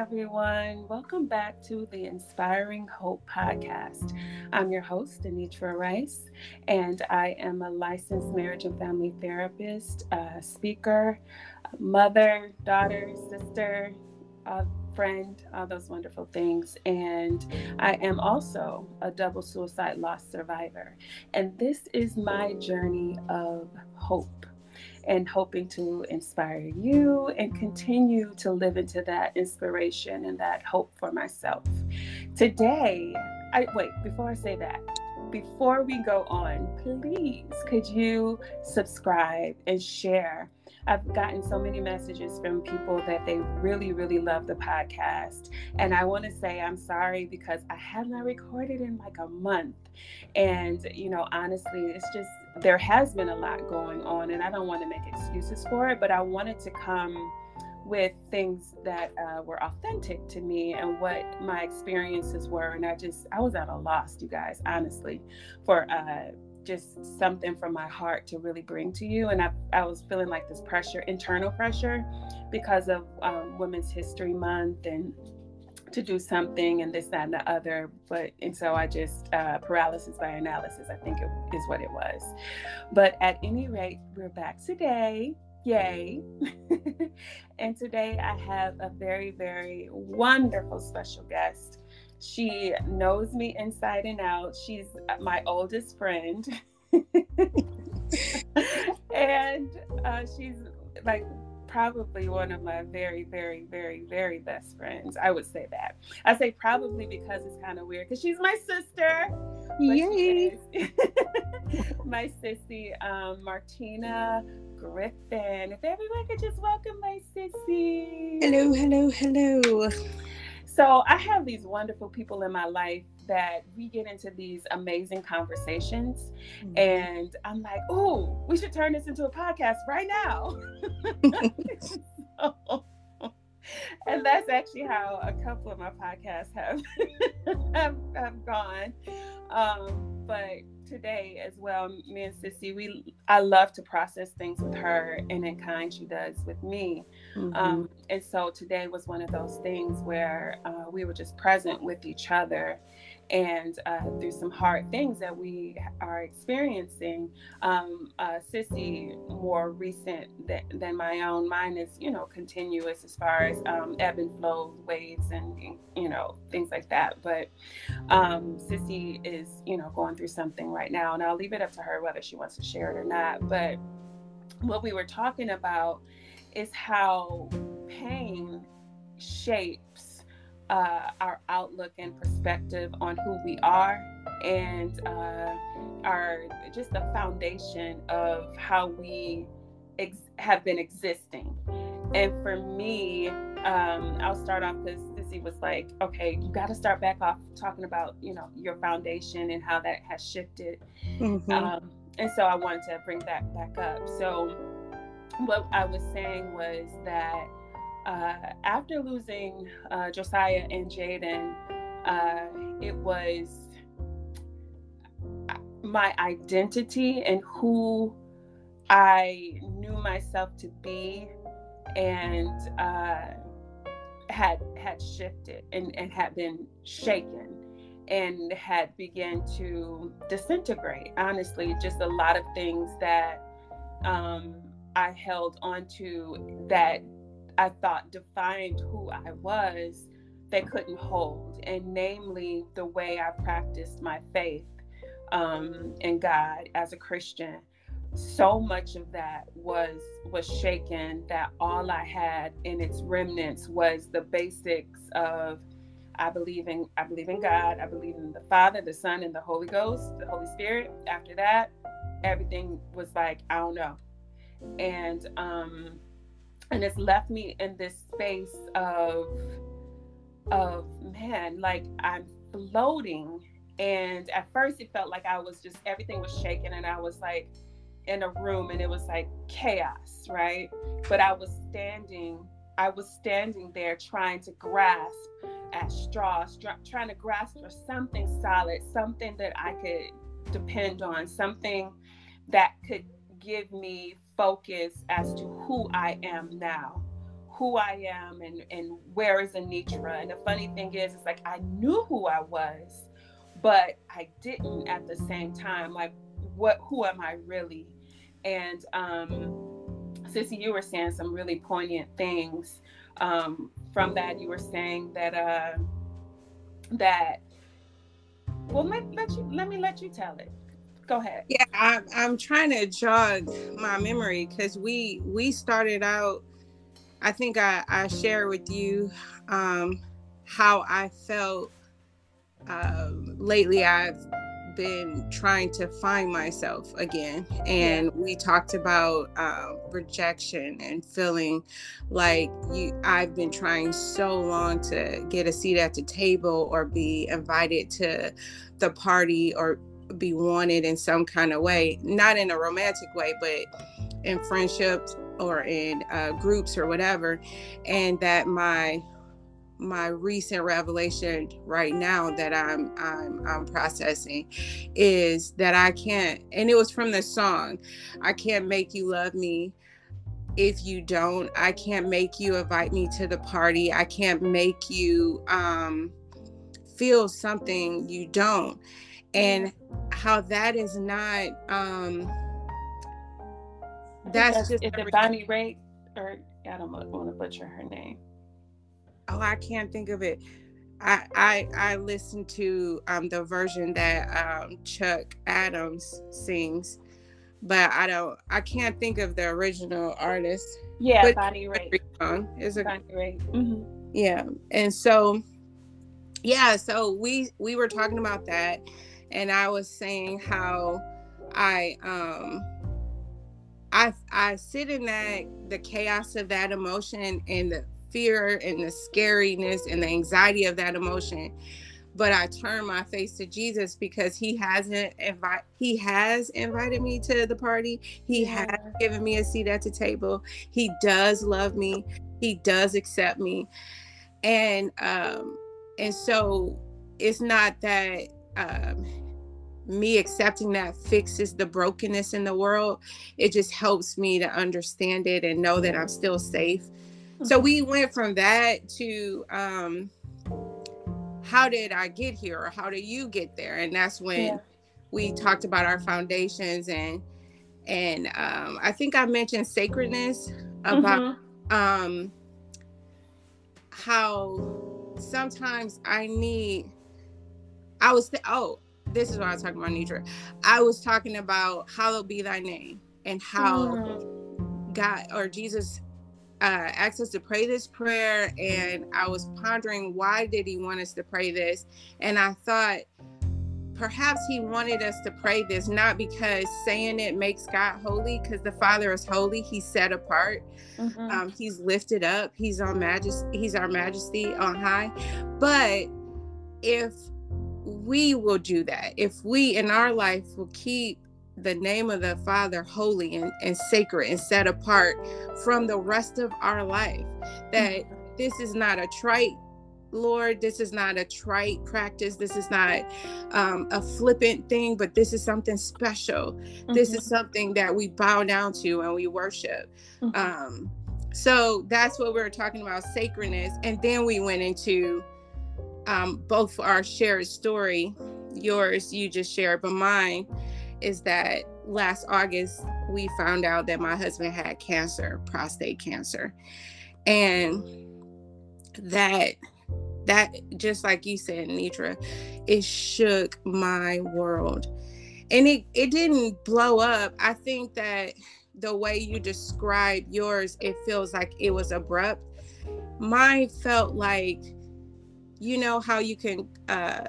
everyone. Welcome back to the Inspiring Hope podcast. I'm your host, Anitra Rice, and I am a licensed marriage and family therapist, uh, speaker, mother, daughter, sister, friend, all those wonderful things. And I am also a double suicide loss survivor. And this is my journey of hope and hoping to inspire you and continue to live into that inspiration and that hope for myself. Today, I wait, before I say that, before we go on, please could you subscribe and share? I've gotten so many messages from people that they really, really love the podcast. And I want to say I'm sorry because I have not recorded in like a month. And, you know, honestly, it's just, there has been a lot going on, and I don't want to make excuses for it, but I wanted to come with things that uh, were authentic to me and what my experiences were. And I just, I was at a loss, you guys, honestly, for uh, just something from my heart to really bring to you. And I, I was feeling like this pressure, internal pressure, because of um, Women's History Month and to do something and this, that, and the other. But, and so I just, uh, paralysis by analysis, I think it is what it was. But at any rate, we're back today. Yay. and today I have a very, very wonderful special guest. She knows me inside and out. She's my oldest friend. and uh, she's like probably one of my very, very, very, very best friends. I would say that. I say probably because it's kind of weird because she's my sister. Yay! my sissy, um, Martina Griffin. If everyone could just welcome my sissy. Hello, hello, hello. So I have these wonderful people in my life that we get into these amazing conversations. Mm-hmm. And I'm like, oh, we should turn this into a podcast right now. so, and that's actually how a couple of my podcasts have have, have gone. Um, but today as well, me and Sissy, we I love to process things with her, and in kind she does with me. Mm-hmm. Um, and so today was one of those things where uh, we were just present with each other, and uh, through some hard things that we are experiencing. Um, uh, Sissy, more recent than, than, my own, mine is, you know, continuous as far as um, ebb and flow, waves, and, you know, things like that. But um, Sissy is, you know, going through something right now, and I'll leave it up to her whether she wants to share it or not. But what we were talking about is how pain shapes uh, our outlook and perspective on who we are and uh, our just the foundation of how we ex- have been existing. And for me, um, I'll start off because Sissy was like, okay, you got to start back off talking about, you know, your foundation and how that has shifted. Mm-hmm. Um, and so I wanted to bring that back up. So what I was saying was that uh, after losing uh, Josiah and Jaden, uh, it was my identity and who I knew myself to be, and uh, had had shifted and, and had been shaken and had begun to disintegrate. Honestly, just a lot of things that um, I held onto that I thought defined who I was, they couldn't hold, and namely the way I practiced my faith um, in God as a Christian. So much of that was was shaken that all I had in its remnants was the basics of I believe in I believe in God, I believe in the Father, the Son, and the Holy Ghost, the Holy Spirit. After that, everything was like I don't know, and um, and it's left me in this space of of man like i'm floating. And at first it felt like i was just everything was shaking and i was like in a room and it was like chaos right? But i was standing i was standing there trying to grasp at straws trying to grasp for something solid something that i could depend on something that could give me focus as to who I am now, who I am and and where is Anitra. And the funny thing is, it's like I knew who I was, but I didn't at the same time. Like, what? Who am I really? And um, Sissy, you were saying some really poignant things. Um, from that, you were saying that uh, that. Well, let, let you let me let you tell it. Go ahead. Yeah, I'm I'm trying to jog my memory because we we started out. I think I I shared with you um, how I felt um, lately. I've been trying to find myself again. And we talked about uh, rejection and feeling like you I've been trying so long to get a seat at the table or be invited to the party or be wanted in some kind of way, not in a romantic way, but in friendships or in uh, groups or whatever. And that my my recent revelation right now that I'm I'm I'm processing is that I can't and it was from the song I can't make you love me if you don't I can't make you invite me to the party I can't make you um feel something you don't and how that is not um that's, that's just is it Bonnie Raitt or I don't want to butcher her name oh i can't think of it i i i listened to um the version that um chuck adams sings but i don't i can't think of the original artist yeah but bonnie Raitt. is a bonnie Raitt. Mm-hmm. yeah and so yeah so we we were talking about that and i was saying how i um I I sit in that the chaos of that emotion and the fear and the scariness and the anxiety of that emotion but I turn my face to Jesus because he hasn't invite he has invited me to the party. He yeah. has given me a seat at the table. He does love me. He does accept me. And um and so it's not that um me accepting that fixes the brokenness in the world. It just helps me to understand it and know that I'm still safe so we went from that to um how did I get here or how did you get there? And that's when yeah. we talked about our foundations and and um I think I mentioned sacredness about mm-hmm. um how sometimes I need I was th- oh this is what I was talking about Nidra. I was talking about hallowed be thy name and how mm. God or Jesus uh, asked us to pray this prayer, and I was pondering why did he want us to pray this, and I thought perhaps he wanted us to pray this not because saying it makes God holy, because the Father is holy, he's set apart, mm-hmm. um, he's lifted up, he's on majesty, he's our majesty on high, but if we will do that, if we in our life will keep the name of the Father holy and, and sacred and set apart from the rest of our life. That this is not a trite Lord, this is not a trite practice. This is not um, a flippant thing, but this is something special. Mm-hmm. This is mm-hmm. something that we bow down to and we worship. Mm-hmm. Um, so that's what we were talking about sacredness. And then we went into um, both our shared story. Yours, you just shared, but mine is that last August we found out that my husband had cancer, prostate cancer. And that that just like you said, Nitra, it shook my world. And it it didn't blow up. I think that the way you describe yours, it feels like it was abrupt. Mine felt like, you know how you can uh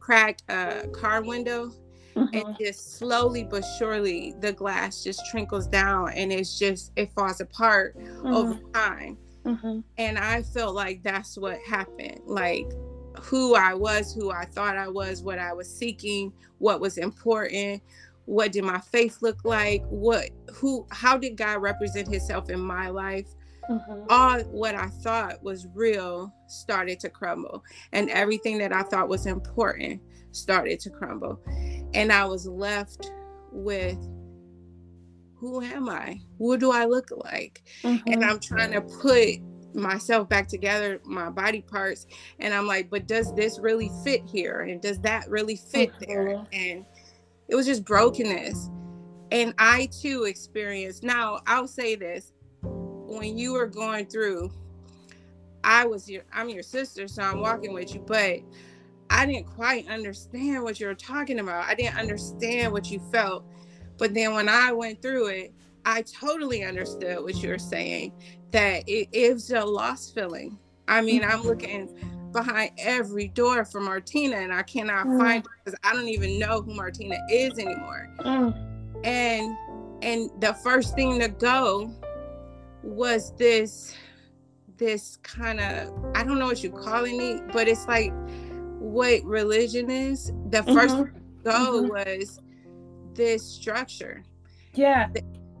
crack a car window mm-hmm. and just slowly but surely the glass just trickles down and it's just it falls apart mm-hmm. over time mm-hmm. and i felt like that's what happened like who i was who i thought i was what i was seeking what was important what did my faith look like what who how did god represent himself in my life Mm-hmm. all what I thought was real started to crumble, and everything that I thought was important started to crumble. And I was left with who am I? What do I look like? Mm-hmm. And I'm trying to put myself back together, my body parts, and I'm like, but does this really fit here? And does that really fit mm-hmm. there? And it was just brokenness. And I too experienced. Now, I'll say this when you were going through, I was your I'm your sister, so I'm walking with you, but I didn't quite understand what you were talking about. I didn't understand what you felt. But then when I went through it, I totally understood what you were saying that it is a lost feeling. I mean, I'm mm-hmm. looking behind every door for Martina and I cannot mm. find her because I don't even know who Martina is anymore. Mm. And and the first thing to go was this this kind of I don't know what you're calling me, but it's like what religion is. The 1st mm-hmm. go mm-hmm. was this structure. Yeah.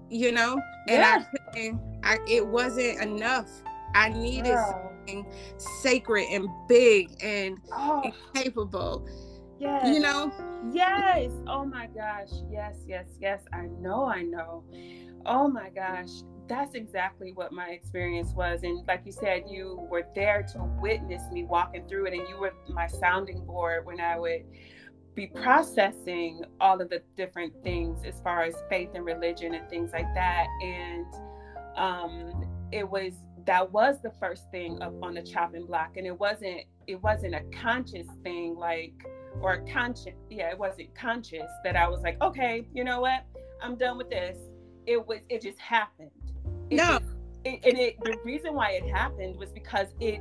You know, and yeah. I, I it wasn't enough. I needed something sacred and big and, oh. and capable. Yes. You know? Yes. Oh my gosh. Yes, yes, yes. I know, I know. Oh my gosh that's exactly what my experience was. And like you said, you were there to witness me walking through it, and you were my sounding board when I would be processing all of the different things as far as faith and religion and things like that. And um, it was that was the first thing up on the chopping block, and it wasn't it wasn't a conscious thing like or a conscious yeah it wasn't conscious that I was like okay you know what I'm done with this. It was it just happened it, no. It, and it the reason why it happened was because it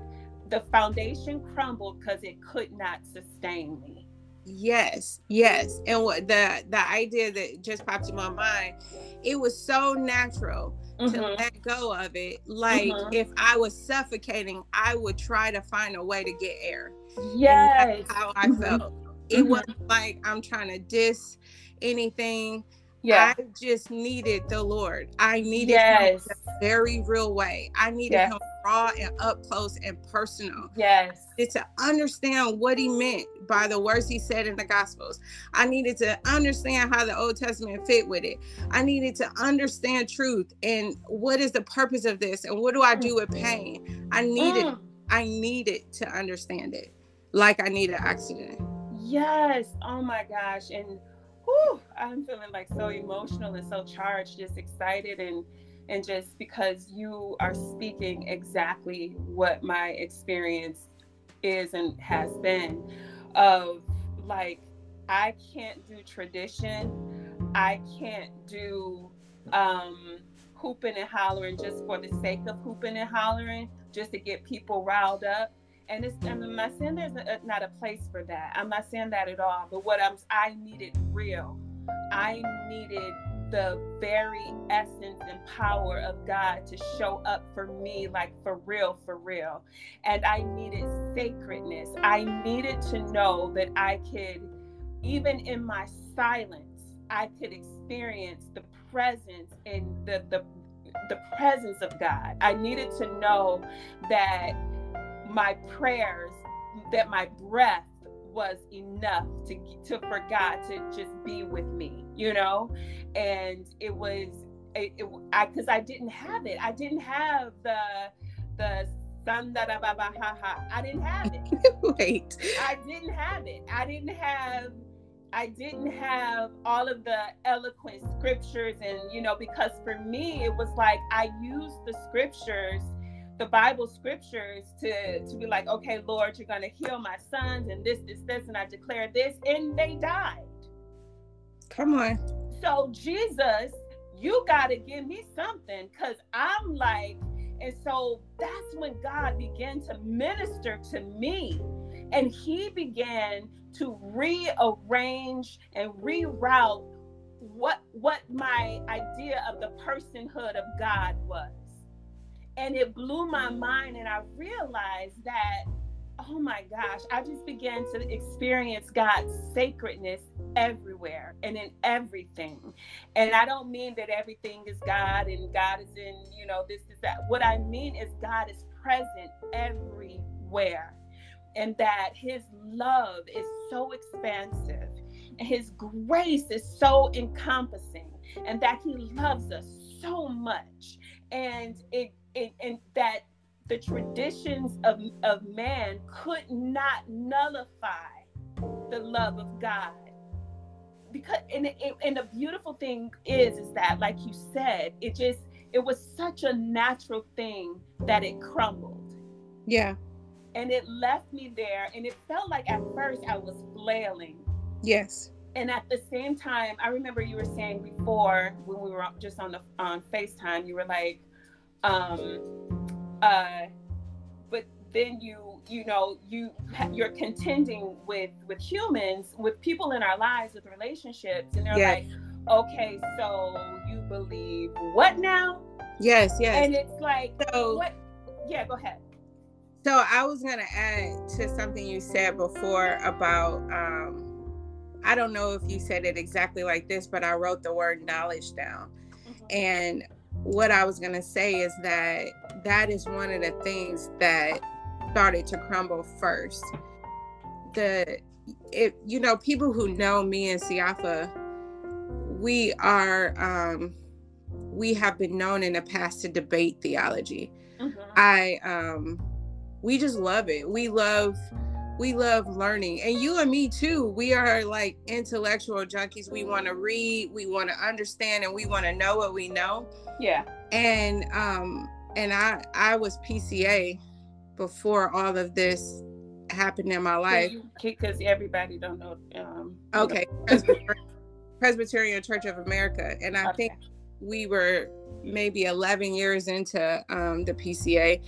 the foundation crumbled because it could not sustain me. Yes, yes. And what the the idea that just popped in my mind, it was so natural mm-hmm. to let go of it. Like mm-hmm. if I was suffocating, I would try to find a way to get air. Yes. how I mm-hmm. felt. It mm-hmm. wasn't like I'm trying to diss anything yeah. I just needed the Lord. I needed yes. him a very real way. I needed yes. him raw and up close and personal. Yes. to understand what he meant by the words he said in the gospels. I needed to understand how the Old Testament fit with it. I needed to understand truth and what is the purpose of this and what do I do with pain. I needed mm. I needed to understand it like I needed oxygen. Yes. Oh my gosh. And whew, I'm feeling like so emotional and so charged, just excited and and just because you are speaking exactly what my experience is and has been of like I can't do tradition. I can't do um hooping and hollering just for the sake of hooping and hollering, just to get people riled up and it's I'm not mm-hmm. saying there's a, not a place for that. I'm not saying that at all. But what I'm I needed real. I needed the very essence and power of God to show up for me, like for real, for real. And I needed sacredness. I needed to know that I could, even in my silence, I could experience the presence and the the the presence of God. I needed to know that my prayers, that my breath was enough to to for God to just be with me, you know, and it was it, it I because I didn't have it. I didn't have the the I didn't have it. Wait. I didn't have it. I didn't have I didn't have all of the eloquent scriptures and you know because for me it was like I used the scriptures the Bible scriptures to to be like, okay, Lord, you're gonna heal my sons and this, this, this, and I declare this, and they died. Come on. So Jesus, you gotta give me something, cause I'm like, and so that's when God began to minister to me. And he began to rearrange and reroute what what my idea of the personhood of God was and it blew my mind and i realized that oh my gosh i just began to experience god's sacredness everywhere and in everything. And i don't mean that everything is god and god is in you know this is that. What i mean is god is present everywhere and that his love is so expansive and his grace is so encompassing and that he loves us so much. And it and, and that the traditions of, of man could not nullify the love of God. Because and, and the beautiful thing is is that like you said, it just it was such a natural thing that it crumbled. Yeah. And it left me there and it felt like at first I was flailing. Yes. And at the same time, I remember you were saying before when we were just on the on FaceTime, you were like, um, uh, but then you you know you you're contending with with humans with people in our lives with relationships and they're yes. like okay so you believe what now yes yes and it's like so what yeah go ahead so i was going to add to something you said before about um i don't know if you said it exactly like this but i wrote the word knowledge down mm-hmm. and what I was going to say is that that is one of the things that started to crumble first. The it you know people who know me and Siafa, we are um we have been known in the past to debate theology. Mm-hmm. I um we just love it. We love we love learning and you and me too we are like intellectual junkies we want to read we want to understand and we want to know what we know. Yeah. And um and i i was pca before all of this happened in my life. because everybody don't know um okay Presbyterian, Presbyterian Church of America and I okay. think we were maybe 11 years into um, the PCA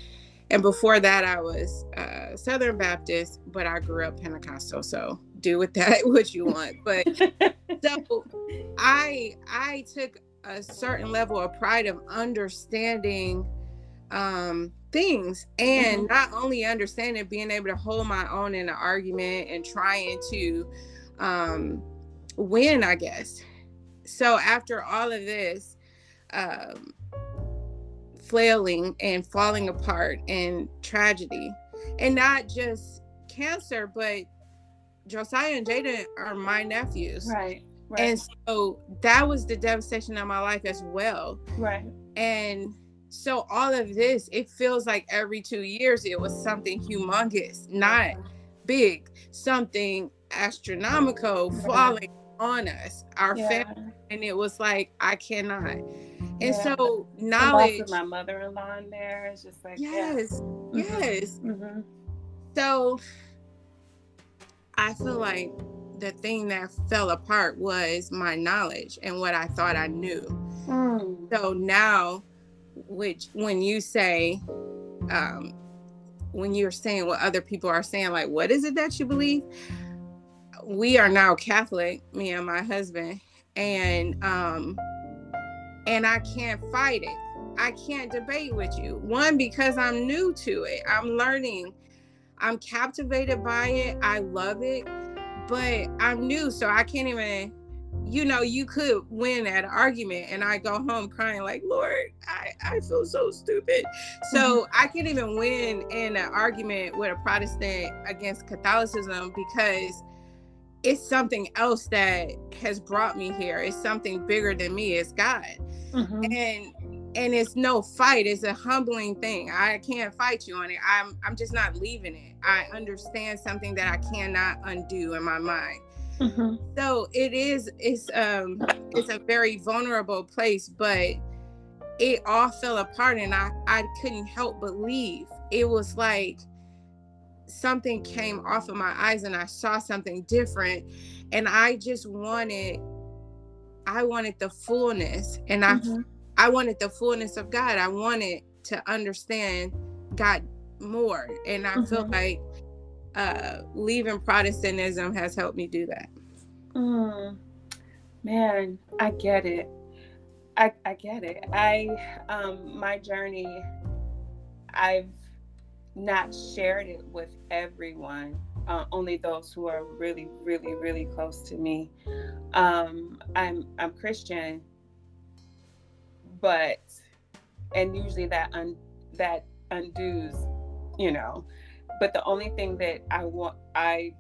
and before that I was uh, Southern Baptist but I grew up Pentecostal so do with that what you want but so I I took a certain level of pride of understanding um things and mm-hmm. not only understanding being able to hold my own in an argument and trying to um win i guess so after all of this um flailing and falling apart and tragedy and not just cancer but josiah and Jaden are my nephews right Right. And so that was the devastation of my life as well. Right. And so all of this, it feels like every two years it was something humongous, not big, something astronomical falling on us, our yeah. family. And it was like, I cannot. And yeah. so knowledge. my mother-in-law in there is just like yes, yeah. yes. Mm-hmm. mm-hmm. So I feel like the thing that fell apart was my knowledge and what I thought I knew. Mm. So now, which when you say, um, when you're saying what other people are saying, like, what is it that you believe? We are now Catholic, me and my husband, and um, and I can't fight it. I can't debate with you. One because I'm new to it. I'm learning. I'm captivated by it. I love it but I'm new, so I can't even. You know, you could win that argument, and I go home crying like, Lord, I I feel so stupid. So mm-hmm. I can't even win in an argument with a Protestant against Catholicism because it's something else that has brought me here. It's something bigger than me. It's God, mm-hmm. and and it's no fight it's a humbling thing i can't fight you on it i'm i'm just not leaving it i understand something that i cannot undo in my mind mm-hmm. so it is it's um it's a very vulnerable place but it all fell apart and i i couldn't help but leave it was like something came off of my eyes and i saw something different and i just wanted i wanted the fullness and i mm-hmm I wanted the fullness of God. I wanted to understand God more. And I mm-hmm. feel like uh, leaving Protestantism has helped me do that. Mm. Man, I get it. I, I get it. I um my journey I've not shared it with everyone. Uh, only those who are really, really, really close to me. Um, I'm I'm Christian, but and usually that un, that undoes you know but the only thing that i want i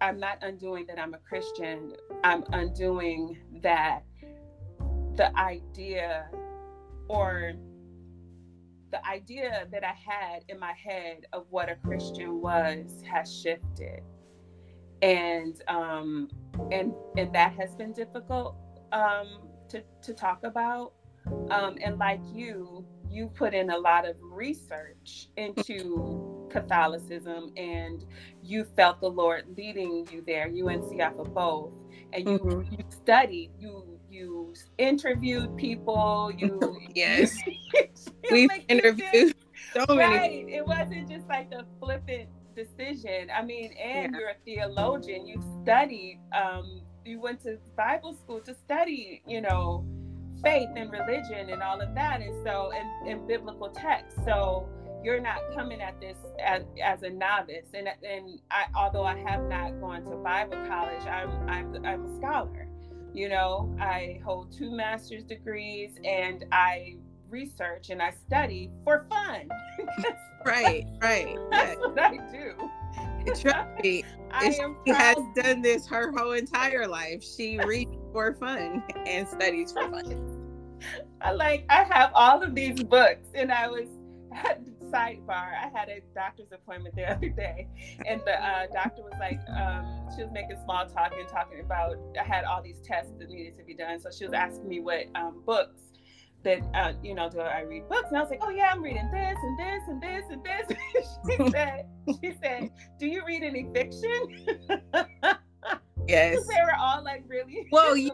i'm not undoing that i'm a christian i'm undoing that the idea or the idea that I had in my head of what a Christian was has shifted, and um, and and that has been difficult um, to to talk about. Um, and like you, you put in a lot of research into Catholicism, and you felt the Lord leading you there. UNC off of both, and you mm-hmm. you studied you you interviewed people. You yes, we've interviewed so many. Right, it wasn't just like a flippant decision. I mean, and yeah. you're a theologian. You studied. Um, you went to Bible school to study. You know, faith and religion and all of that, and so and, and biblical text. So you're not coming at this as, as a novice and and I, although I have not gone to Bible college I'm I'm I'm a scholar you know, I hold two master's degrees and I research and I study for fun. right, right. That's yeah. what I do. Trust me, she has done this her whole entire life. She reads for fun and studies for fun. I like I have all of these books and I was sidebar, I had a doctor's appointment the other day, and the uh, doctor was like, um, she was making small talk and talking about, I had all these tests that needed to be done. So she was asking me what um, books that, uh, you know, do I read books? And I was like, oh yeah, I'm reading this and this and this and this. she said, she said, do you read any fiction? Yes. they were all like really well, you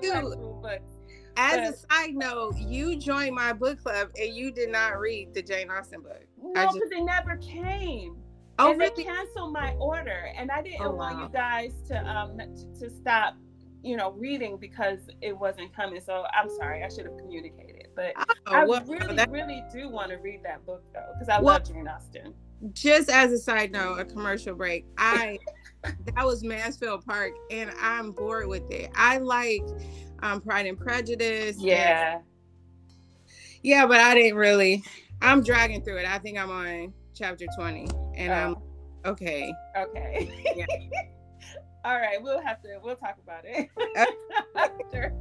books. As a side note, you joined my book club and you did not read the Jane Austen book. No, because just... they never came. Oh, and really? they canceled my order, and I didn't oh, want wow. you guys to um to stop, you know, reading because it wasn't coming. So I'm sorry, I should have communicated. But oh, I well, really, that... really do want to read that book though, because I well, love Jane Austen. Just as a side note, a commercial break. I that was Mansfield Park, and I'm bored with it. I like um, Pride and Prejudice. Yeah. And, yeah, but I didn't really. I'm dragging through it. I think I'm on chapter 20, and oh. I'm okay. Okay. Yeah. All right, we'll have to. We'll talk about it after.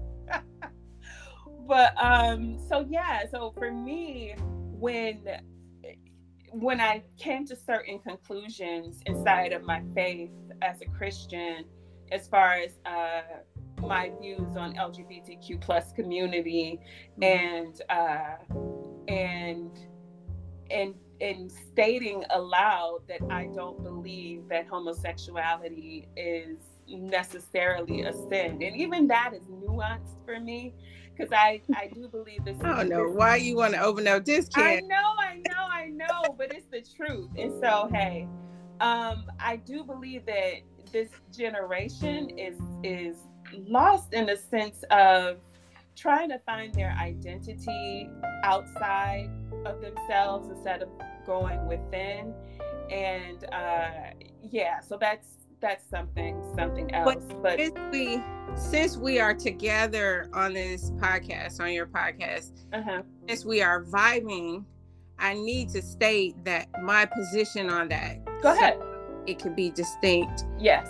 but um, so yeah, so for me, when when I came to certain conclusions inside of my faith as a Christian, as far as uh, my views on LGBTQ plus community and uh, and and and stating aloud that I don't believe that homosexuality is necessarily a sin, and even that is nuanced for me because I I do believe this. I don't know why you want to open up this can. I know, I know, I know, but it's the truth, and so hey, um, I do believe that this generation is is lost in the sense of trying to find their identity outside of themselves instead of going within. And uh yeah so that's that's something something else but, but since we since we are together on this podcast on your podcast uh-huh. since we are vibing i need to state that my position on that. Go ahead. so it could be distinct. Yes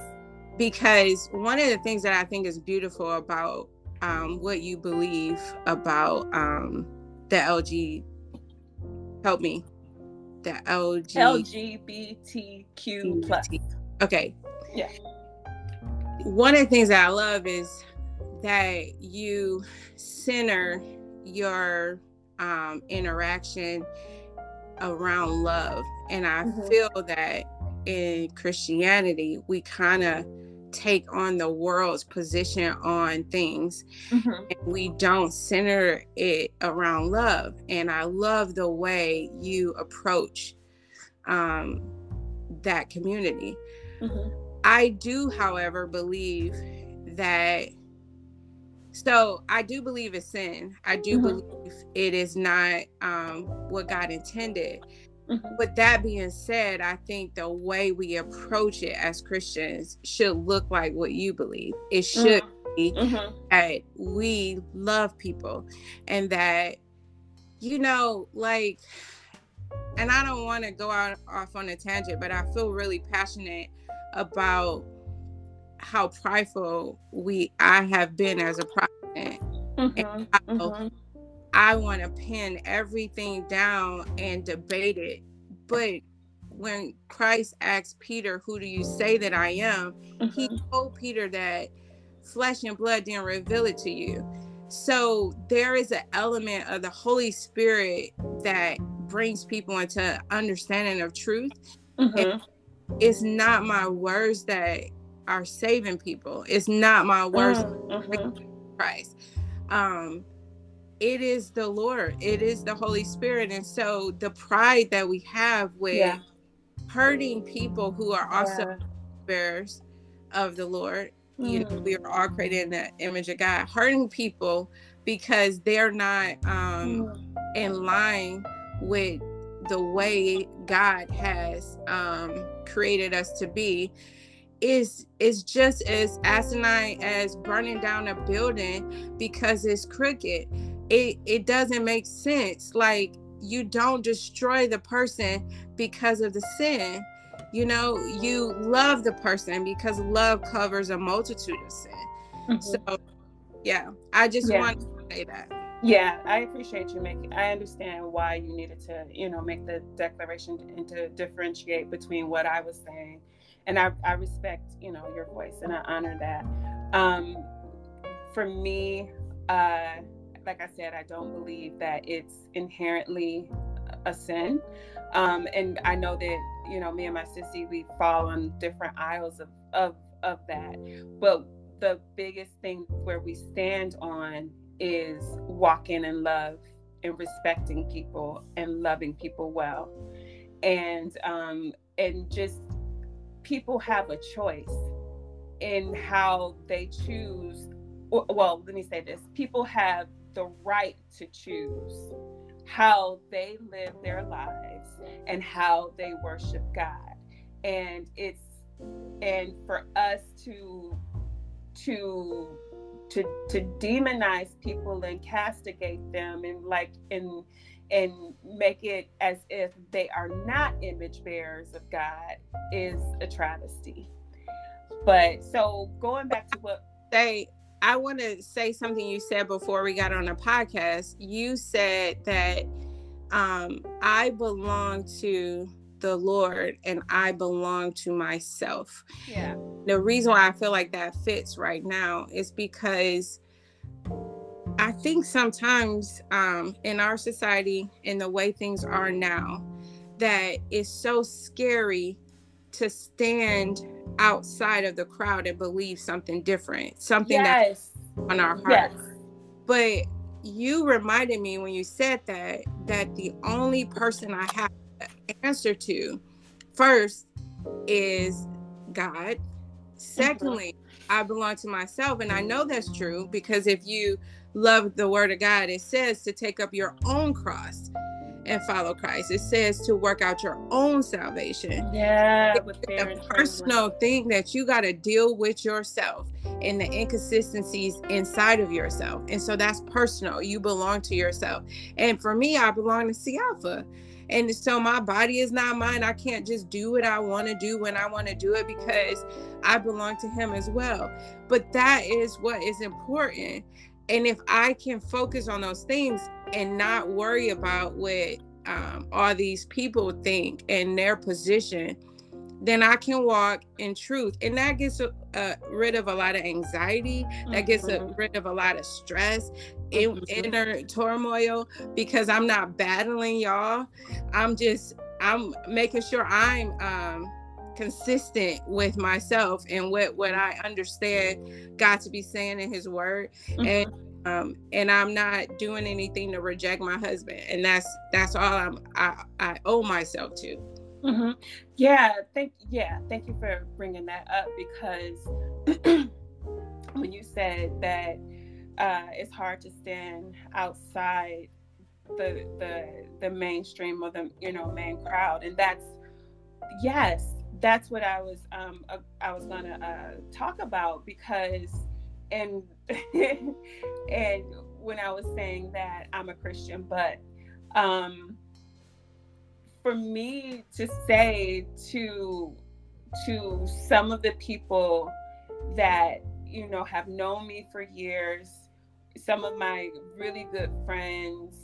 because one of the things that I think is beautiful about um, what you believe about um, the LG, help me, the LG LGBTQ plus. Okay. Yeah. One of the things that I love is that you center your um, interaction around love, and I mm-hmm. feel that in Christianity we kind of take on the world's position on things mm-hmm. and we don't center it around love and i love the way you approach um, that community mm-hmm. i do however believe that so i do believe it's sin i do mm-hmm. believe it is not um, what god intended Mm-hmm. But that being said, I think the way we approach it as Christians should look like what you believe. It should mm-hmm. be mm-hmm. that we love people and that, you know, like, and I don't want to go out off on a tangent, but I feel really passionate about how prideful we I have been as a Protestant mm-hmm. mm-hmm I want to pin everything down and debate it. But when Christ asked Peter, Who do you say that I am? Mm-hmm. He told Peter that flesh and blood didn't reveal it to you. So there is an element of the Holy Spirit that brings people into understanding of truth. Mm-hmm. It's not my words that are saving people. It's not my words mm-hmm. Christ. Um, it is the Lord. It is the Holy Spirit. And so the pride that we have with yeah. hurting people who are also yeah. bearers of the Lord. Mm. You know, we are all created in the image of God, hurting people because they're not um mm. in line with the way God has um created us to be is is just as asinine as burning down a building because it's crooked. It it doesn't make sense. Like you don't destroy the person because of the sin. You know, you love the person because love covers a multitude of sin. Mm-hmm. So yeah, I just yeah. want to say that. Yeah, I appreciate you making. I understand why you needed to, you know, make the declaration and to differentiate between what I was saying and I, I respect you know your voice and I honor that. Um, for me, uh, like I said, I don't believe that it's inherently a sin, um, and I know that you know me and my sissy we fall on different aisles of of of that, but the biggest thing where we stand on is walking in love and respecting people and loving people well and um and just people have a choice in how they choose. Well, let me say this people have the right to choose how they live their lives and how they worship God. And it's, and for us to, to, to to demonize people and castigate them and like and and make it as if they are not image bearers of God is a travesty. But so going back to what say I want to say something you said before we got on the podcast. You said that um, I belong to the Lord and I belong to myself. Yeah. The reason why I feel like that fits right now is because I think sometimes um, in our society, in the way things are now, that it's so scary to stand outside of the crowd and believe something different, something yes. that's on our heart. Yes. But you reminded me when you said that that the only person I have to answer to first is God. Mm-hmm. Secondly. I belong to myself, and I know that's true because if you love the word of God, it says to take up your own cross and follow Christ. It says to work out your own salvation. Yeah, it's a personal thing that you got to deal with yourself and the inconsistencies inside of yourself. And so that's personal. You belong to yourself. And for me, I belong to Siafa. And so my body is not mine. I can't just do what I want to do when I want to do it because I belong to him as well. But that is what is important and if I can focus on those things and not worry about what um, all these people think and their position, then I can walk in truth. And that gets uh, rid of a lot of anxiety, that gets mm-hmm. rid of a lot of stress, in, mm-hmm. inner turmoil, because I'm not battling y'all. I'm just, I'm making sure I'm um, consistent with myself and what what I understand God to be saying in His Word, mm-hmm. and um, and I'm not doing anything to reject my husband, and that's that's all I'm I, I owe myself to. Mm-hmm. Yeah, thank yeah, thank you for bringing that up because when you said that uh, it's hard to stand outside the the the mainstream or the you know main crowd, and that's yes, that's what I was um uh, I was gonna uh, talk about because and and when I was saying that I'm a Christian, but um for me to say to to some of the people that you know have known me for years some of my really good friends,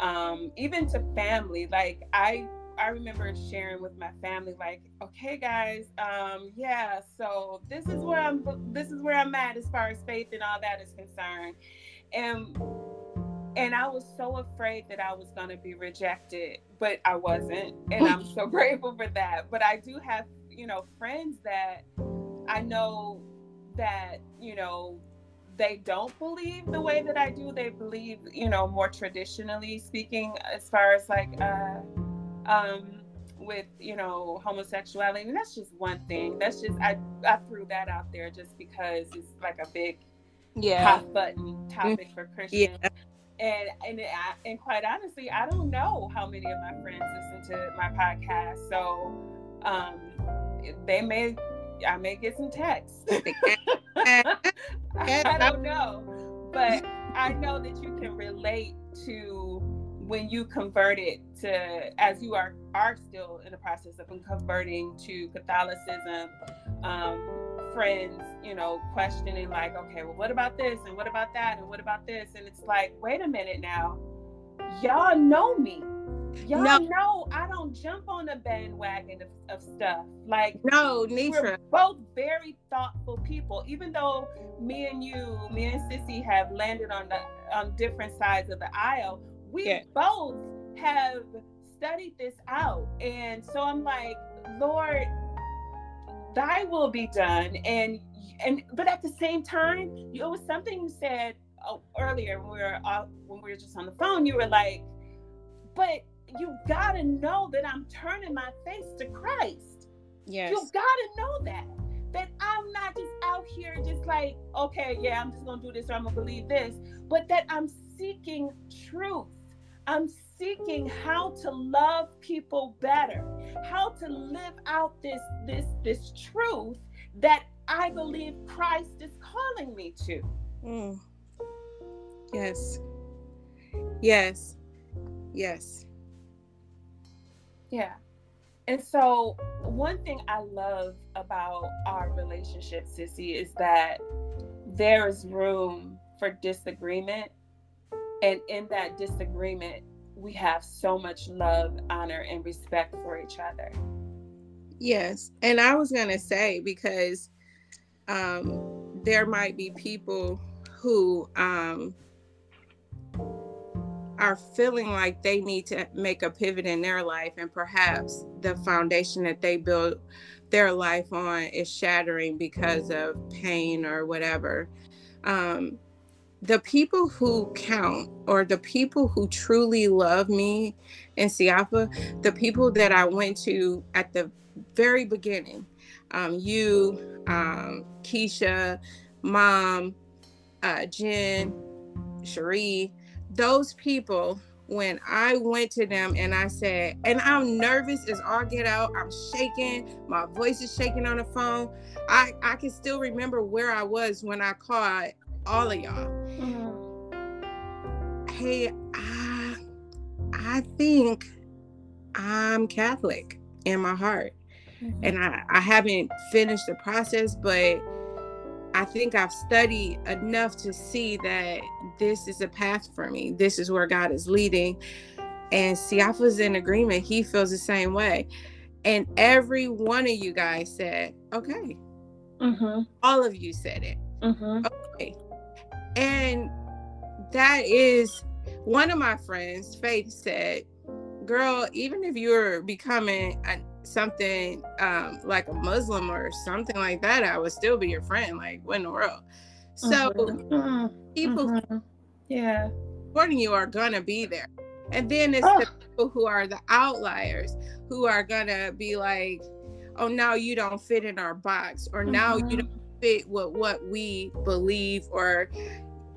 um, even to family. Like I I remember sharing with my family, like, okay, guys, um, yeah, so this is where I'm this is where I'm at as far as faith and all that is concerned. And and I was so afraid that I was gonna be rejected, but I wasn't. And I'm so grateful for that. But I do have, you know, friends that I know that, you know, they don't believe the way that I do. They believe, you know, more traditionally speaking, as far as like uh, um, with you know homosexuality. And that's just one thing. That's just I I threw that out there just because it's like a big yeah hot button topic for Christians. Yeah. And and and quite honestly, I don't know how many of my friends listen to my podcast. So um, they may I may get some texts. I don't know. But I know that you can relate to when you convert it to as you are are still in the process of converting to Catholicism, um, friends, you know, questioning like, okay, well, what about this and what about that and what about this? And it's like, wait a minute now, y'all know me Y'all no. know I don't jump on the bandwagon of, of stuff. Like no, Nitra. We're both very thoughtful people. Even though me and you, me and Sissy have landed on the on different sides of the aisle, we yeah. both have studied this out. And so I'm like, Lord, thy will be done. And and but at the same time, it was something you said oh, earlier when we were uh, when we were just on the phone. You were like, but you gotta know that I'm turning my face to Christ. Yes. You gotta know that. That I'm not just out here just like, okay, yeah, I'm just gonna do this or I'm gonna believe this, but that I'm seeking truth. I'm seeking how to love people better, how to live out this this this truth that I believe Christ is calling me to. Mm. Yes. Yes. Yes. Yeah. And so, one thing I love about our relationship, Sissy, is that there is room for disagreement. And in that disagreement, we have so much love, honor, and respect for each other. Yes. And I was going to say, because um, there might be people who um, are feeling like they need to make a pivot in their life and perhaps the foundation that they built their life on is shattering because of pain or whatever um, the people who count or the people who truly love me in Siafa, the people that I went to at the very beginning, um, you, um, Keisha, mom, uh, Jen, Cherie, those people when I went to them and I said, and I'm nervous as all get out. I'm shaking. My voice is shaking on the phone. I, I can still remember where I was when I called all of y'all. Mm-hmm. Hey, I, I think I'm Catholic in my heart. Mm-hmm. And I, I haven't finished the process, but I think I've studied enough to see that this is a path for me. This is where God is leading. And Siafa's in agreement. He feels the same way. And every one of you guys said, okay. Mm-hmm. All of you said it. Mm-hmm. And that is one of my friends, Faith, said, girl, even if you're becoming an something um, like a Muslim or something like that, I would still be your friend. Like, what in the world? So mm-hmm. people, mm-hmm. yeah, supporting you are gonna be there, and then it's oh. the people who are the outliers who are gonna be like, oh, now you don't fit in our box, or mm-hmm. now you mm-hmm. don't fit with what we believe, or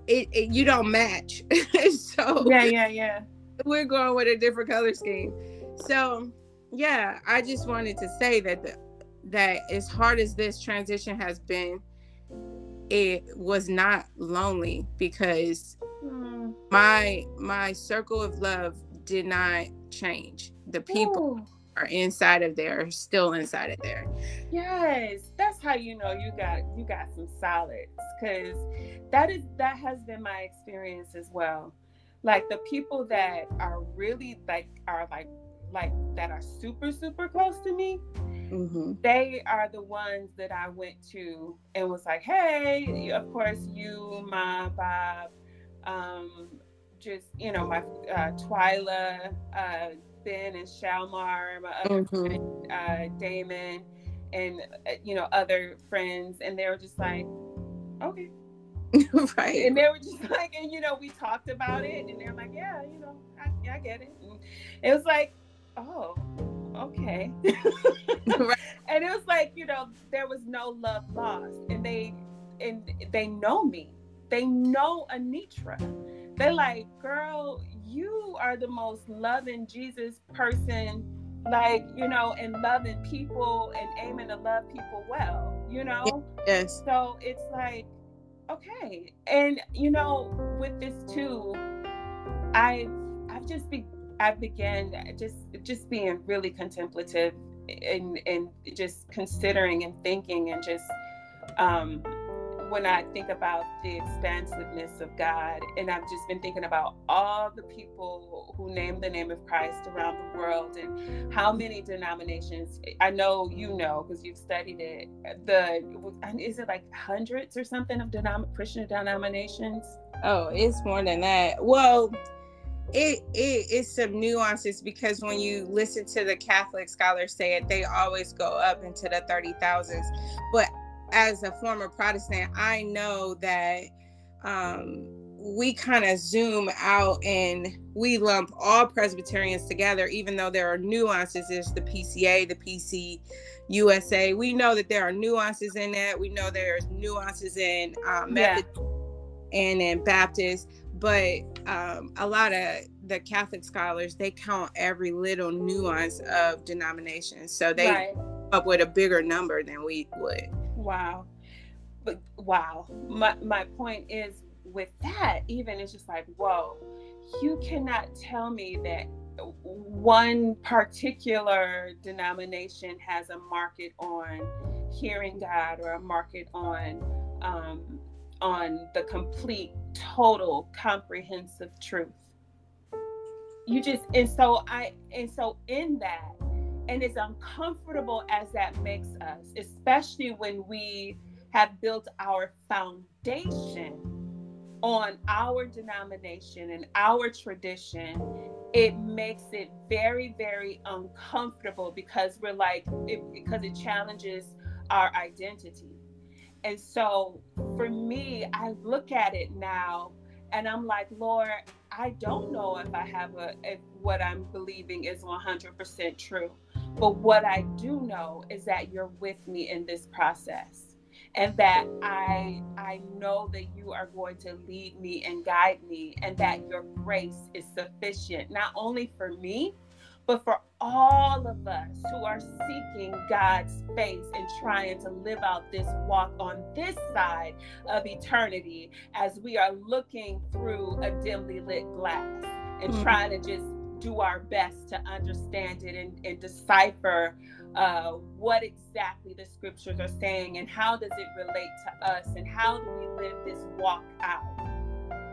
it, it you don't match. so yeah, yeah, yeah. We're going with a different color scheme. So yeah, I just wanted to say that the, that as hard as this transition has been, it was not lonely because mm. my my circle of love did not change. The people Ooh. Are inside of there, still inside of there. Yes, that's how you know you got you got some solids because that is that has been my experience as well. Like the people that are really like are like like that are super super close to me. Mm-hmm. They are the ones that I went to and was like, "Hey, of course you, my Bob, um, just you know my uh, Twyla, uh, And Shalmar, and my other mm-hmm. friend, uh, Damon, and uh, you know other friends, and they were just like, okay. right. And they were just like, and you know, we talked about it, and they're like, yeah, you know, I, yeah, I get it. And it was like, oh, okay. right. And it was like, you know, there was no love lost, and they and they know me. They know Anitra. They're like, girl, you are the most loving Jesus person, like, you know, and loving people and aiming to love people well, you know? Yes. So it's like, okay. And, you know, with this too, I've, I've just be, I began just, just being really contemplative and, and just considering and thinking and just, um, when I think about the expansiveness of God, and I've just been thinking about all the people who name the name of Christ around the world and how many denominations. I know you know because you've studied it. The is it like hundreds or something of denom- Christian denominations? Oh, it's more than that. Well, it, it it's some nuances because when you listen to the Catholic scholars say it, they always go up into the thirty thousands. But as a former Protestant, I know that um, we kind of zoom out and we lump all Presbyterians together, even though there are nuances. There's the PCA, the PC USA. We know that there are nuances in that. We know there's nuances in um, Methodist yeah. and in Baptist, but um, a lot of the Catholic scholars they count every little nuance of denominations, so they right. up with a bigger number than we would. Wow. But wow. My my point is with that, even it's just like, whoa, you cannot tell me that one particular denomination has a market on hearing God or a market on um, on the complete, total, comprehensive truth. You just and so I and so in that and as uncomfortable as that makes us, especially when we have built our foundation on our denomination and our tradition, it makes it very, very uncomfortable because we're like, it, because it challenges our identity. And so for me, I look at it now and I'm like, Lord, I don't know if I have a, if what I'm believing is 100% true. But what I do know is that you're with me in this process and that I I know that you are going to lead me and guide me and that your grace is sufficient not only for me but for all of us who are seeking God's face and trying to live out this walk on this side of eternity as we are looking through a dimly lit glass and mm-hmm. trying to just do our best to understand it and, and decipher uh, what exactly the scriptures are saying and how does it relate to us and how do we live this walk out.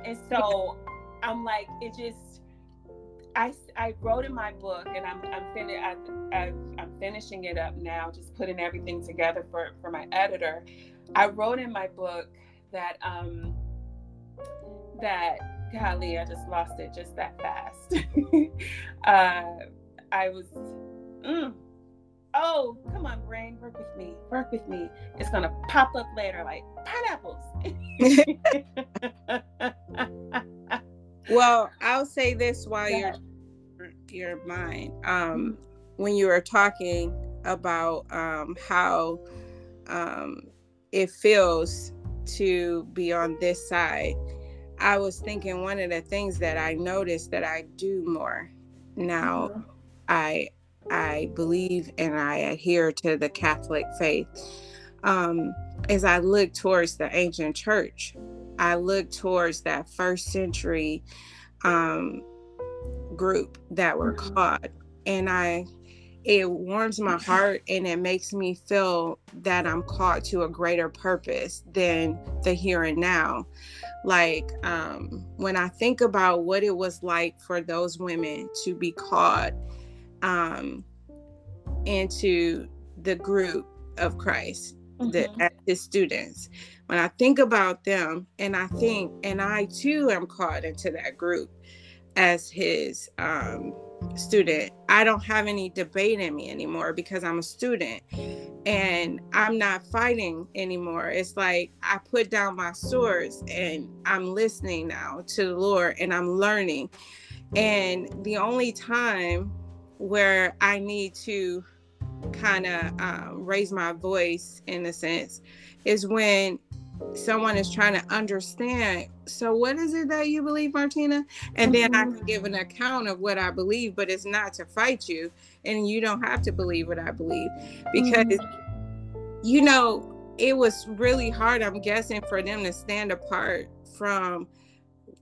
And so I'm like, it just, I, I wrote in my book and I'm, I'm, fin- I, I, I'm finishing it up now, just putting everything together for, for my editor. I wrote in my book that, um, that golly, I just lost it just that fast. uh, I was, mm, oh, come on, brain, work with me, work with me. It's gonna pop up later like pineapples. well, I'll say this while you're your mind. Um, when you were talking about um, how um, it feels to be on this side I was thinking one of the things that I noticed that I do more now, mm-hmm. I I believe and I adhere to the Catholic faith. Um, as I look towards the ancient church, I look towards that first century um, group that were mm-hmm. caught, and I it warms my heart and it makes me feel that I'm called to a greater purpose than the here and now. Like um, when I think about what it was like for those women to be called um, into the group of Christ, mm-hmm. the, his students, when I think about them, and I think, and I too am called into that group as his um, student. I don't have any debate in me anymore because I'm a student and I'm not fighting anymore. It's like I put down my swords and I'm listening now to the Lord and I'm learning. And the only time where I need to kind of um, raise my voice in a sense is when someone is trying to understand so what is it that you believe martina and then i mm-hmm. can give an account of what i believe but it's not to fight you and you don't have to believe what i believe because mm-hmm. you know it was really hard i'm guessing for them to stand apart from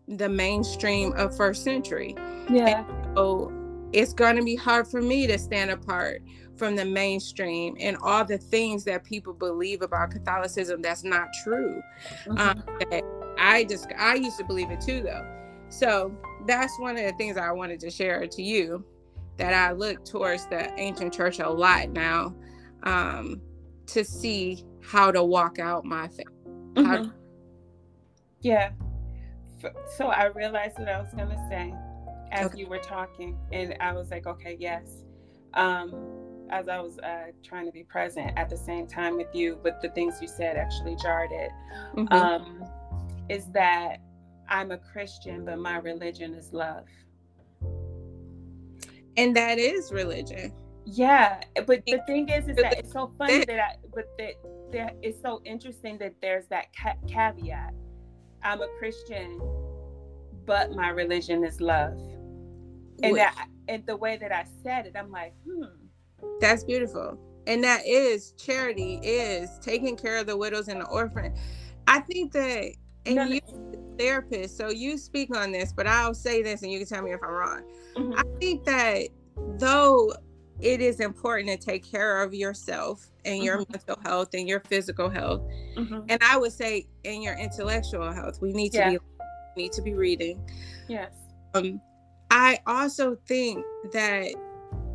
the mainstream of first century yeah and so it's going to be hard for me to stand apart from the mainstream and all the things that people believe about Catholicism that's not true. Mm-hmm. Um, that I just I used to believe it too though. So that's one of the things I wanted to share to you that I look towards the ancient church a lot now um, to see how to walk out my faith. Mm-hmm. To- yeah. So I realized what I was going to say as okay. you were talking, and I was like, okay, yes. Um, as I was uh, trying to be present at the same time with you, but the things you said actually jarred it. Mm-hmm. Um, is that I'm a Christian, but my religion is love. And that is religion. Yeah, but the thing is, is that it's so funny that I, but that, that it's so interesting that there's that ca- caveat. I'm a Christian, but my religion is love. And that, and the way that I said it, I'm like, hmm, that's beautiful. And that is charity is taking care of the widows and the orphan. I think that and no, you therapist, so you speak on this, but I'll say this and you can tell me if I'm wrong. Mm-hmm. I think that though it is important to take care of yourself and your mm-hmm. mental health and your physical health. Mm-hmm. And I would say in your intellectual health, we need to yeah. be need to be reading. Yes. Um I also think that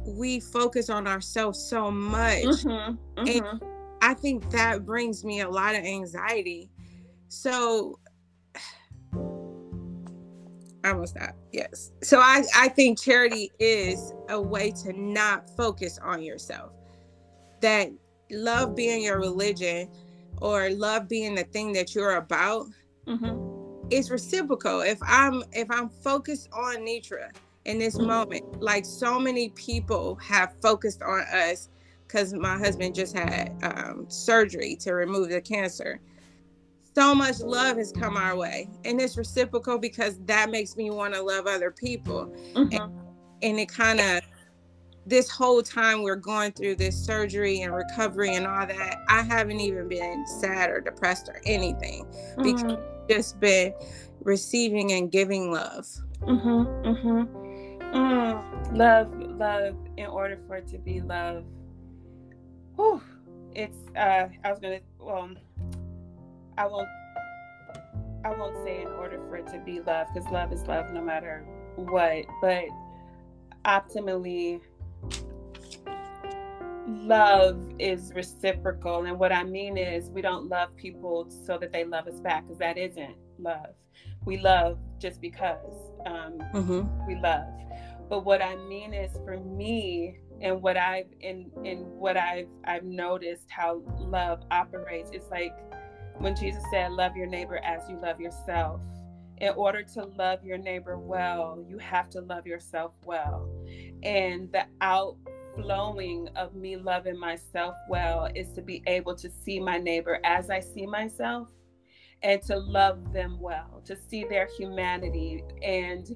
we focus on ourselves so much. Mm-hmm, mm-hmm. And I think that brings me a lot of anxiety. So I will stop. Yes. So I, I think charity is a way to not focus on yourself. That love being your religion or love being the thing that you're about mm-hmm. is reciprocal. If I'm if I'm focused on Nitra in this moment. Like so many people have focused on us because my husband just had um, surgery to remove the cancer. So much love has come our way, and it's reciprocal because that makes me want to love other people. Mm-hmm. And, and it kind of this whole time we're going through this surgery and recovery and all that, I haven't even been sad or depressed or anything mm-hmm. because just been receiving and giving love. Mm-hmm, mm-hmm. Mm, love, love. In order for it to be love, whew, it's. Uh, I was gonna. Well, I won't. I won't say in order for it to be love, because love is love no matter what. But optimally, love is reciprocal, and what I mean is we don't love people so that they love us back, because that isn't love. We love just because um, mm-hmm. we love but what I mean is for me and what I've in in what I've I've noticed how love operates, it's like when Jesus said, Love your neighbor as you love yourself. In order to love your neighbor well, you have to love yourself well. And the outflowing of me loving myself well is to be able to see my neighbor as I see myself and to love them well, to see their humanity. And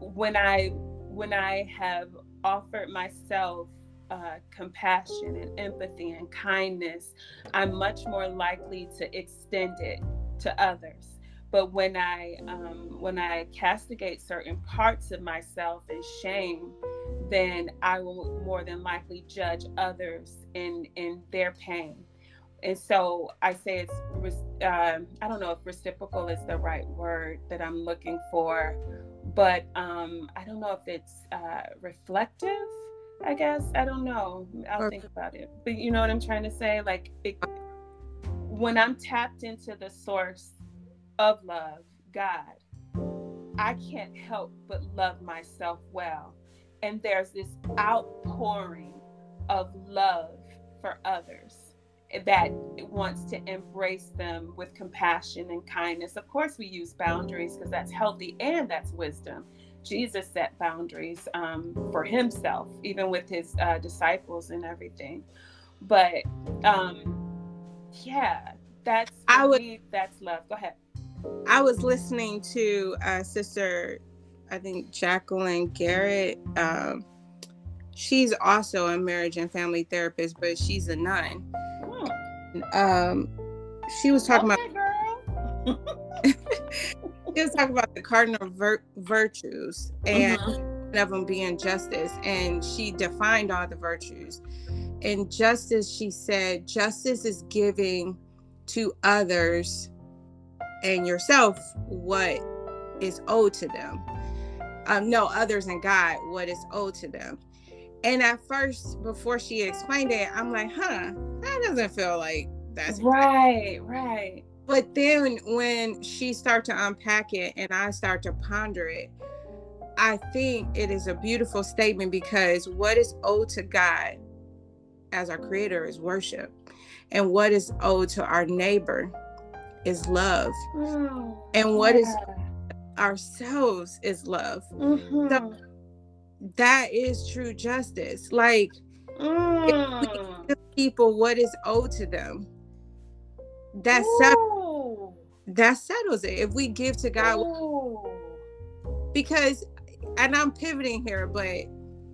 when I when I have offered myself uh, compassion and empathy and kindness, I'm much more likely to extend it to others. But when I um, when I castigate certain parts of myself and shame, then I will more than likely judge others in in their pain. And so I say it's uh, I don't know if reciprocal is the right word that I'm looking for, but um, I don't know if it's uh, reflective. I guess I don't know. I'll think about it. But you know what I'm trying to say? Like it, when I'm tapped into the source of love, God, I can't help but love myself well. And there's this outpouring of love for others that wants to embrace them with compassion and kindness. Of course, we use boundaries because that's healthy and that's wisdom. Jesus set boundaries um, for himself, even with his uh, disciples and everything. But um, yeah, that's I would me, that's love. Go ahead. I was listening to uh, Sister, I think Jacqueline Garrett. Um, she's also a marriage and family therapist, but she's a nun. Um, she was talking okay, about. she was talking about the cardinal vir- virtues and mm-hmm. one of them being justice, and she defined all the virtues. And justice, she said, justice is giving to others and yourself what is owed to them. Um, no, others and God, what is owed to them. And at first, before she explained it, I'm like, huh, that doesn't feel like that's right, right. But then when she start to unpack it and I start to ponder it, I think it is a beautiful statement because what is owed to God as our creator is worship. And what is owed to our neighbor is love. Mm, and what yeah. is ourselves is love. Mm-hmm. So that is true justice. Like mm. if we give people what is owed to them, that settles, that settles it. If we give to God, Ooh. because and I'm pivoting here, but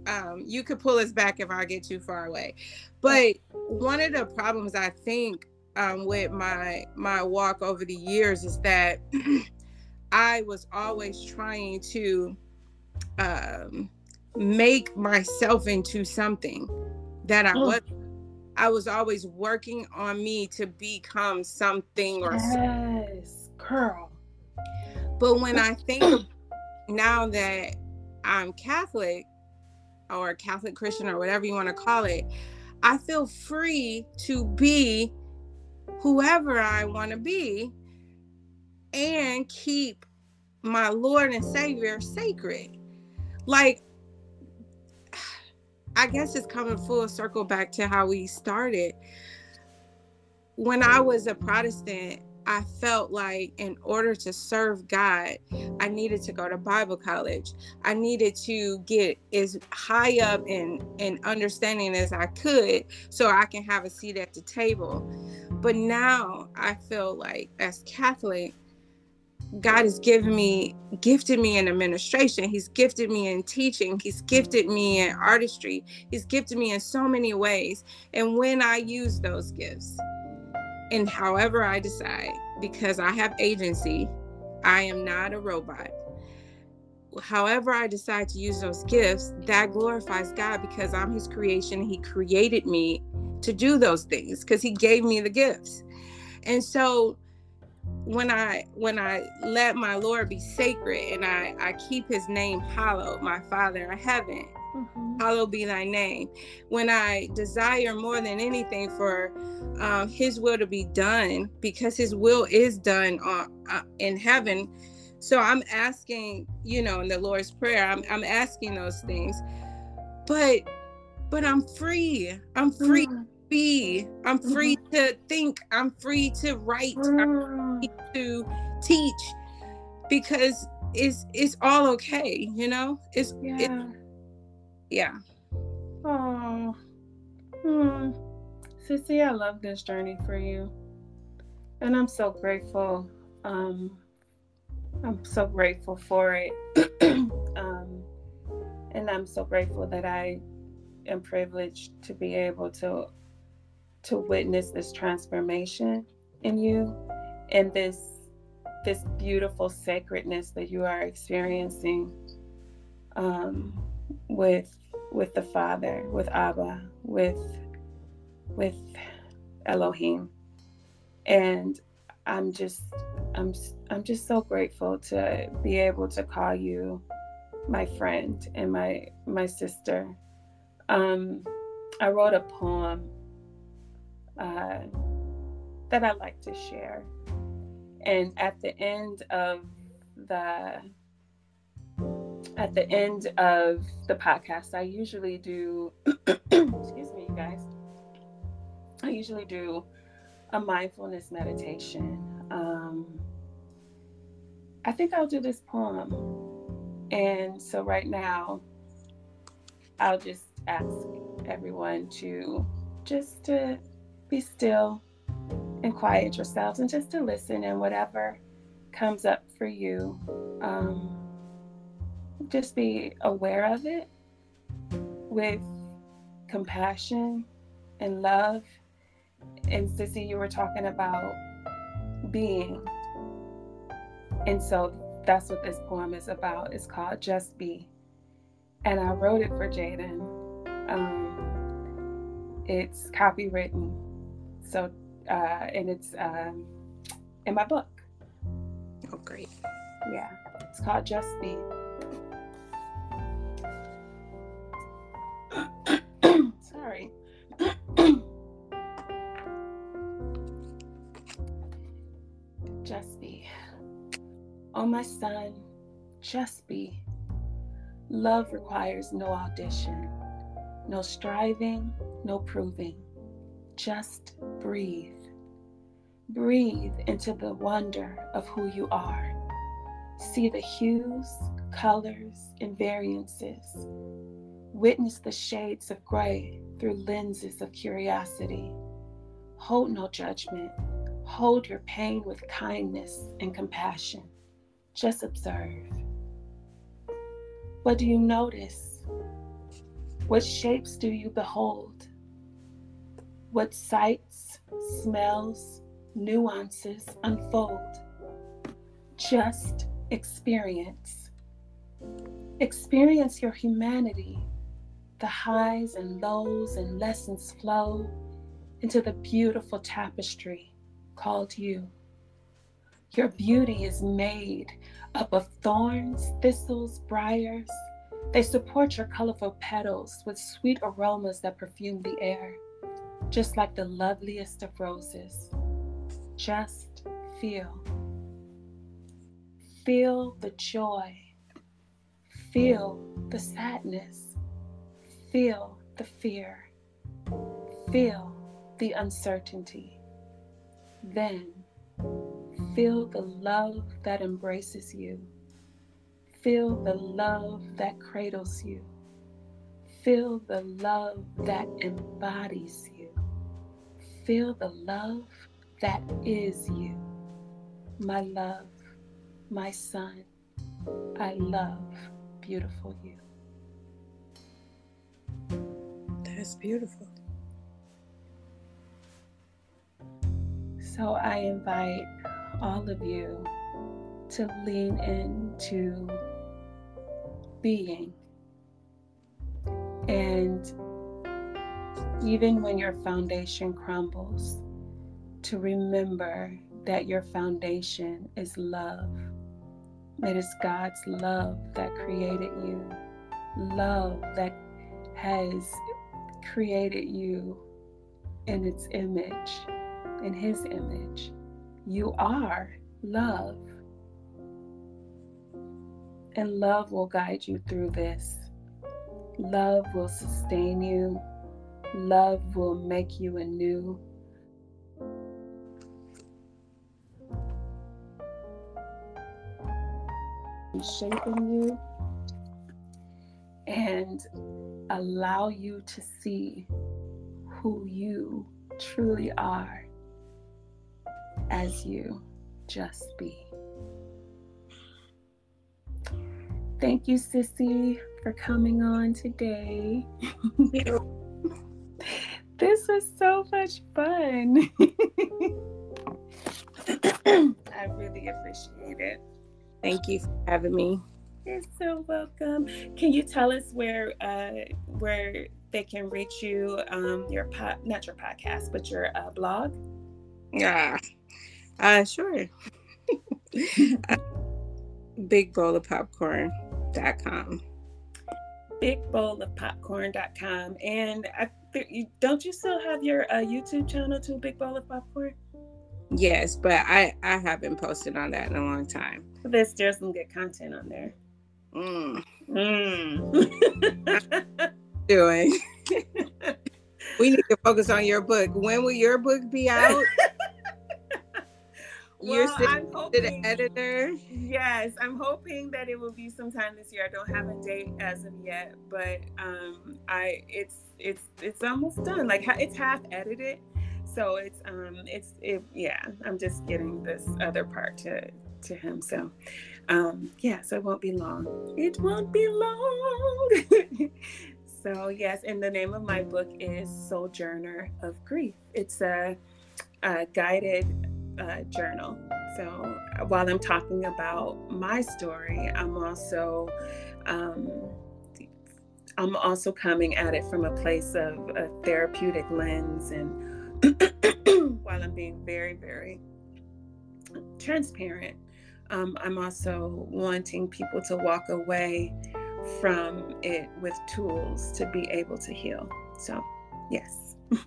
um, you could pull us back if I get too far away. But one of the problems I think um, with my my walk over the years is that I was always trying to um, make myself into something that I mm. oh. was. I was always working on me to become something or yes, something. girl. But when I think now that I'm Catholic or Catholic Christian or whatever you want to call it, I feel free to be whoever I want to be and keep my Lord and Savior sacred. Like, I guess it's coming full circle back to how we started. When I was a Protestant, I felt like in order to serve God, I needed to go to Bible college. I needed to get as high up in, in understanding as I could so I can have a seat at the table. But now I feel like as Catholic, God has given me, gifted me in administration. He's gifted me in teaching. He's gifted me in artistry. He's gifted me in so many ways. And when I use those gifts, and however I decide, because I have agency, I am not a robot. However, I decide to use those gifts, that glorifies God because I'm His creation. He created me to do those things because He gave me the gifts. And so, when I when I let my Lord be sacred and I I keep His name hallowed, my Father in heaven, Mm-hmm. Hallowed be thy name. When I desire more than anything for um, his will to be done, because his will is done on, uh, in heaven. So I'm asking, you know, in the Lord's Prayer, I'm, I'm asking those things. But but I'm free. I'm free mm-hmm. Be. I'm free mm-hmm. to think. I'm free to write. I'm free mm. to teach because it's it's all okay, you know? It's yeah. It, yeah. Oh, hmm. Sissy, I love this journey for you. And I'm so grateful. Um, I'm so grateful for it. um, and I'm so grateful that I am privileged to be able to to witness this transformation in you and this this beautiful sacredness that you are experiencing um, with with the Father, with Abba, with with Elohim. And I'm just I'm I'm just so grateful to be able to call you my friend and my my sister. Um, I wrote a poem uh, that I like to share, and at the end of the at the end of the podcast, I usually do. excuse me, you guys. I usually do a mindfulness meditation. Um, I think I'll do this poem. And so right now, I'll just ask everyone to just to be still and quiet yourselves and just to listen and whatever comes up for you, um, just be aware of it with compassion and love and Sissy, you were talking about being. And so that's what this poem is about. It's called Just Be. And I wrote it for Jaden. Um, it's copywritten. So, uh, and it's um, in my book. Oh, great. Yeah. It's called Just Be. Sorry. just be. Oh, my son, just be. Love requires no audition, no striving, no proving. Just breathe. Breathe into the wonder of who you are. See the hues, colors, and variances. Witness the shades of gray through lenses of curiosity. Hold no judgment Hold your pain with kindness and compassion. Just observe. What do you notice? What shapes do you behold? What sights, smells, nuances unfold? Just experience. Experience your humanity. The highs and lows and lessons flow into the beautiful tapestry called you. Your beauty is made up of thorns, thistles, briars. They support your colorful petals with sweet aromas that perfume the air, just like the loveliest of roses. Just feel. Feel the joy. Feel the sadness. Feel the fear. Feel the uncertainty. Then feel the love that embraces you. Feel the love that cradles you. Feel the love that embodies you. Feel the love that is you. My love, my son, I love beautiful you. That's beautiful. So I invite all of you to lean into being. And even when your foundation crumbles, to remember that your foundation is love. It is God's love that created you, love that has created you in its image in His image. You are love. And love will guide you through this. Love will sustain you. Love will make you anew. Shaping you and allow you to see who you truly are as you just be. Thank you, Sissy, for coming on today. this was so much fun. I really appreciate it. Thank you for having me. You're so welcome. Can you tell us where uh, where they can reach you? Um, your pod, not your podcast, but your uh, blog. Yeah, uh, sure. Big bowl of popcorn.com. Big bowl of popcorn.com. And I, don't you still have your uh, YouTube channel too, Big Bowl of Popcorn? Yes, but I I haven't posted on that in a long time. There's there's some good content on there. Mm. Mm. Doing. we need to focus on your book. When will your book be out? You're well, sitting I'm to hoping, the editor. Yes, I'm hoping that it will be sometime this year. I don't have a date as of yet, but um, I it's it's it's almost done. Like it's half edited, so it's um it's it yeah. I'm just getting this other part to to him. So um yeah, so it won't be long. It won't be long. so yes, and the name of my book is Sojourner of Grief. It's a, a guided uh, journal. So uh, while I'm talking about my story, I'm also um, I'm also coming at it from a place of a therapeutic lens, and while I'm being very, very transparent, um, I'm also wanting people to walk away from it with tools to be able to heal. So, yes.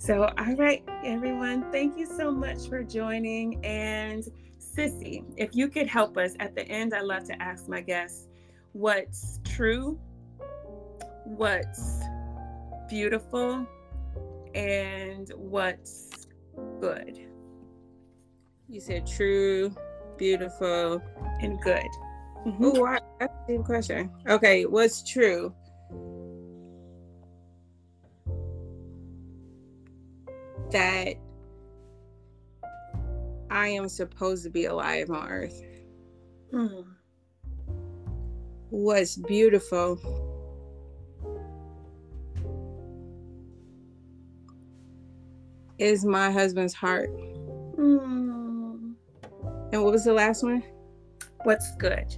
So, all right, everyone, thank you so much for joining. And Sissy, if you could help us at the end, I love to ask my guests what's true, what's beautiful, and what's good. You said true, beautiful, and good. Mm-hmm. Oh, that's the same question. Okay, what's true? That I am supposed to be alive on earth. Mm. What's beautiful is my husband's heart. Mm. And what was the last one? What's good?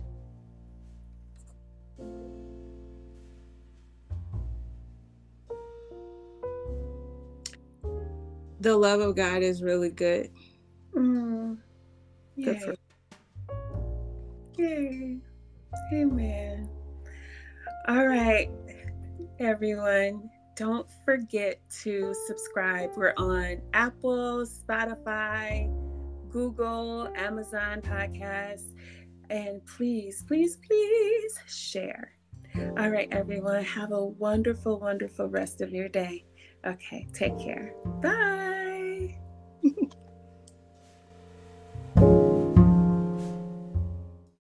The love of God is really good. Mm. Yay. Good Yay. Amen. All right, everyone. Don't forget to subscribe. We're on Apple, Spotify, Google, Amazon podcasts. And please, please, please share. All right, everyone. Have a wonderful, wonderful rest of your day. Okay, take care. Bye.